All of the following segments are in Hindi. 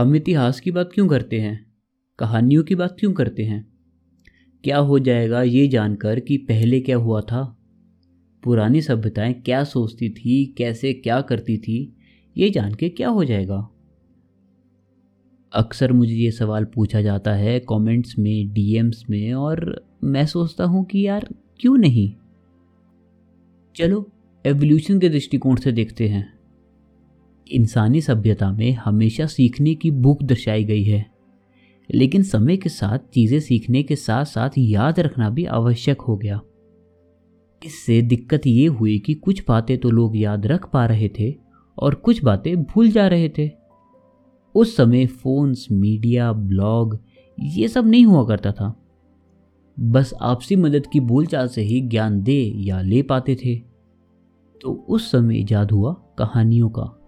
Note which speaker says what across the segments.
Speaker 1: हम इतिहास की बात क्यों करते हैं? कहानियों की बात क्यों करते हैं? क्या हो जाएगा ये जानकर कि पहले क्या हुआ था? पुरानी सभ्यताएँ क्या सोचती थी, कैसे क्या करती थी, ये जान के क्या हो जाएगा? अक्सर मुझे ये सवाल पूछा जाता है कमेंट्स में, डीएम्स में और मैं सोचता हूँ कि यार क्यों नहीं? चलो, एवोल्यूशन के दृष्टिकोण से देखते हैं। इंसानी सभ्यता में हमेशा सीखने की भूख दर्शाई गई है। लेकिन समय के साथ चीज़ें सीखने के साथ साथ याद रखना भी आवश्यक हो गया। इससे दिक्कत ये हुई कि कुछ बातें तो लोग याद रख पा रहे थे और कुछ बातें भूल जा रहे थे। उस समय फोन्स, मीडिया, ब्लॉग, ये सब नहीं हुआ करता था। बस आपसी मदद की बोलचाल से ही ज्ञान दे या ले पाते थे। तो उस समय ईजाद हुआ कहानियों का।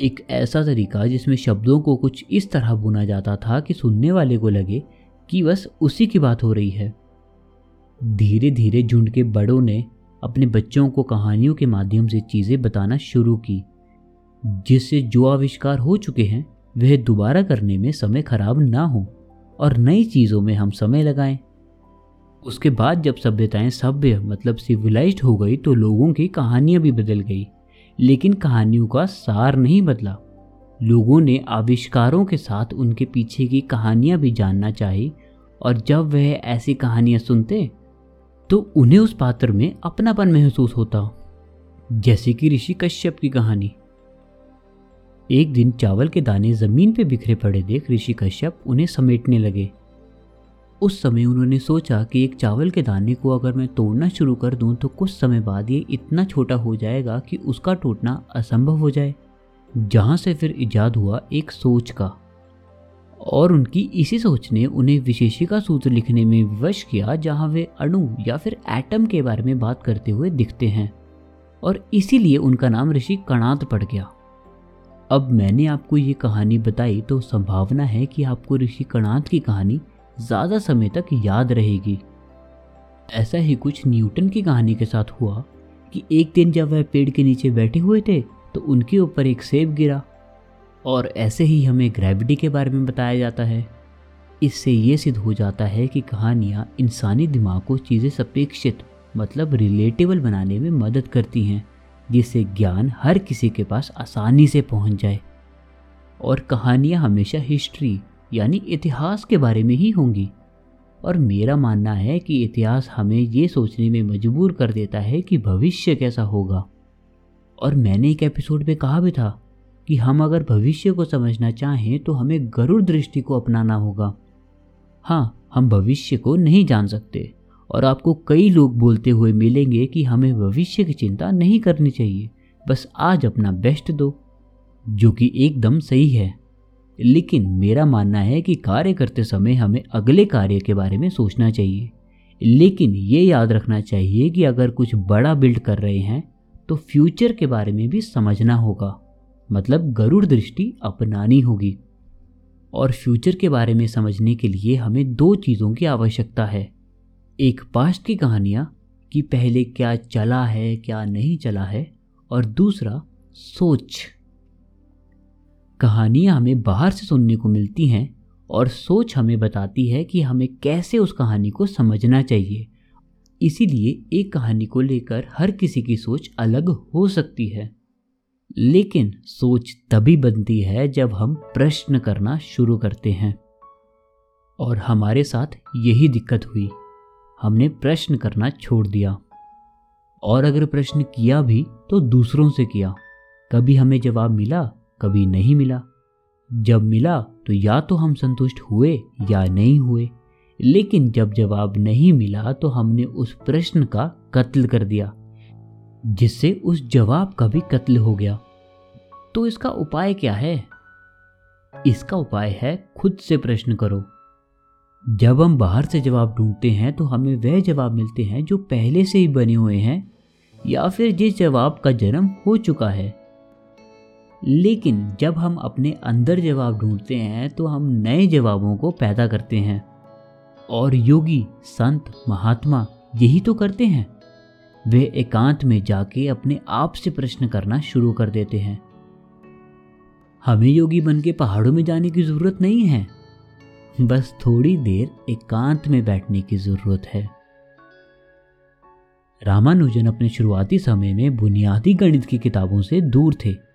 Speaker 1: एक ऐसा तरीका जिसमें शब्दों को कुछ इस तरह बुना जाता था कि सुनने वाले को लगे कि बस उसी की बात हो रही है। धीरे धीरे झुंड के बड़ों ने अपने बच्चों को कहानियों के माध्यम से चीज़ें बताना शुरू की, जिससे जो आविष्कार हो चुके हैं, वह दोबारा करने में समय खराब ना हो और नई चीज़ों में हम समय लगाएँ। उसके बाद जब सभ्यताएँ सभ्य मतलब सिविलाइज्ड हो गई तो लोगों की कहानियाँ भी बदल गई। लेकिन कहानियों का सार नहीं बदला। लोगों ने आविष्कारों के साथ उनके पीछे की कहानियाँ भी जानना चाही और जब वह ऐसी कहानियाँ सुनते तो उन्हें उस पात्र में अपनापन महसूस होता। जैसे कि ऋषि कश्यप की कहानी। एक दिन चावल के दाने ज़मीन पर बिखरे पड़े देख ऋषि कश्यप उन्हें समेटने लगे। उस समय उन्होंने सोचा कि एक चावल के दाने को अगर मैं तोड़ना शुरू कर दूँ तो कुछ समय बाद ये इतना छोटा हो जाएगा कि उसका टूटना असंभव हो जाए। जहाँ से फिर इजाद हुआ एक सोच का। और उनकी इसी सोच ने उन्हें विशेषिका सूत्र लिखने में विवश किया, जहाँ वे अणु या फिर एटम के बारे में बात करते हुए दिखते हैं। और इसीलिए उनका नाम ऋषि कणात पड़ गया। अब मैंने आपको ये कहानी बताई तो संभावना है कि आपको ऋषि कणात की कहानी ज़्यादा समय तक याद रहेगी। ऐसा ही कुछ न्यूटन की कहानी के साथ हुआ कि एक दिन जब वह पेड़ के नीचे बैठे हुए थे तो उनके ऊपर एक सेब गिरा। और ऐसे ही हमें ग्रेविटी के बारे में बताया जाता है। इससे ये सिद्ध हो जाता है कि कहानियाँ इंसानी दिमाग को चीज़ें सपेक्षित मतलब रिलेटेबल बनाने में मदद करती हैं, जिससे ज्ञान हर किसी के पास आसानी से पहुँच जाए। और कहानियाँ हमेशा हिस्ट्री यानी इतिहास के बारे में ही होंगी। और मेरा मानना है कि इतिहास हमें ये सोचने में मजबूर कर देता है कि भविष्य कैसा होगा। और मैंने एक एपिसोड में कहा भी था कि हम अगर भविष्य को समझना चाहें तो हमें गरुड़ दृष्टि को अपनाना होगा। हाँ हम भविष्य को नहीं जान सकते और आपको कई लोग बोलते हुए मिलेंगे कि हमें भविष्य की चिंता नहीं करनी चाहिए। बस आज अपना बेस्ट दो, जो कि एकदम सही है। लेकिन मेरा मानना है कि कार्य करते समय हमें अगले कार्य के बारे में सोचना चाहिए। लेकिन ये याद रखना चाहिए कि अगर कुछ बड़ा बिल्ड कर रहे हैं तो फ्यूचर के बारे में भी समझना होगा। मतलब गरुड़ दृष्टि अपनानी होगी। और फ्यूचर के बारे में समझने के लिए हमें दो चीज़ों की आवश्यकता है। एक पास्ट की कहानियाँ, कि पहले क्या चला है, क्या नहीं चला है, और दूसरा सोच। कहानियाँ हमें बाहर से सुनने को मिलती हैं और सोच हमें बताती है कि हमें कैसे उस कहानी को समझना चाहिए। इसीलिए एक कहानी को लेकर हर किसी की सोच अलग हो सकती है। लेकिन सोच तभी बनती है जब हम प्रश्न करना शुरू करते हैं। और हमारे साथ यही दिक्कत हुई। हमने प्रश्न करना छोड़ दिया। और अगर प्रश्न किया भी तो दूसरों से किया। कभी हमें जवाब मिला कभी नहीं मिला। जब मिला तो या तो हम संतुष्ट हुए या नहीं हुए, लेकिन जब जवाब नहीं मिला तो हमने उस प्रश्न का कत्ल कर दिया, जिससे उस जवाब का भी कत्ल हो गया। तो इसका उपाय क्या है? इसका उपाय है खुद से प्रश्न करो। जब हम बाहर से जवाब ढूंढते हैं तो हमें वह जवाब मिलते हैं जो पहले से ही बने हुए हैं, या फिर जिस जवाब का जन्म हो चुका है। लेकिन जब हम अपने अंदर जवाब ढूंढते हैं तो हम नए जवाबों को पैदा करते हैं। और योगी, संत, महात्मा यही तो करते हैं। वे एकांत में जाके अपने आप से प्रश्न करना शुरू कर देते हैं। हमें योगी बन के पहाड़ों में जाने की ज़रूरत नहीं है। बस थोड़ी देर एकांत में बैठने की ज़रूरत है। रामानुजन अपने शुरुआती समय में बुनियादी गणित की किताबों से दूर थे।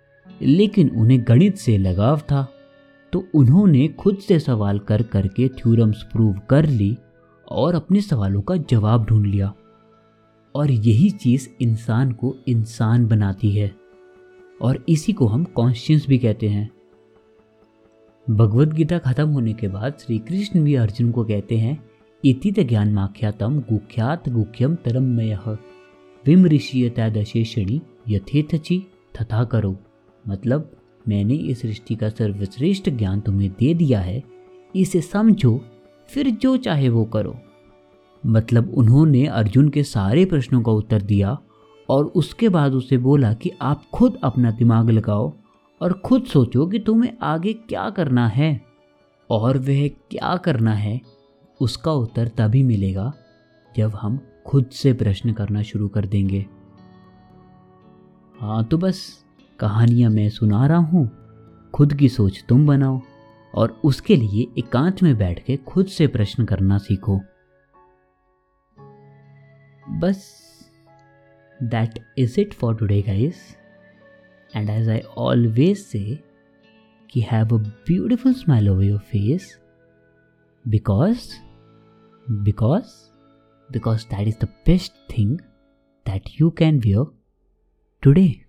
Speaker 1: लेकिन उन्हें गणित से लगाव था। तो उन्होंने खुद से सवाल कर करके थ्योरम्स प्रूव कर ली और अपने सवालों का जवाब ढूंढ लिया। और यही चीज़ इंसान को इंसान बनाती है। और इसी को हम कॉन्शियस भी कहते हैं। भगवत गीता खत्म होने के बाद श्री कृष्ण भी अर्जुन को कहते हैं इति ज्ञान माख्यातम गुख्यात गुख्यम तरमय विम ऋषियतादशेषणी यथेथची तथा करो। मतलब मैंने इस सृष्टि का सर्वश्रेष्ठ ज्ञान तुम्हें दे दिया है, इसे समझो, फिर जो चाहे वो करो। मतलब उन्होंने अर्जुन के सारे प्रश्नों का उत्तर दिया, और उसके बाद उसे बोला कि आप खुद अपना दिमाग लगाओ, और खुद सोचो कि तुम्हें आगे क्या करना है। और वह क्या करना है, उसका उत्तर तभी मिलेगा, जब हम खुद से प्रश्न करना शुरू कर देंगे। हाँ तो बस कहानियाँ मैं सुना रहा हूँ, खुद की सोच तुम बनाओ और उसके लिए एकांत में बैठ के खुद से प्रश्न करना सीखो बस that is it for today guys and as I always say कि have a beautiful smile over your face because because because that is the best thing that you can wear today.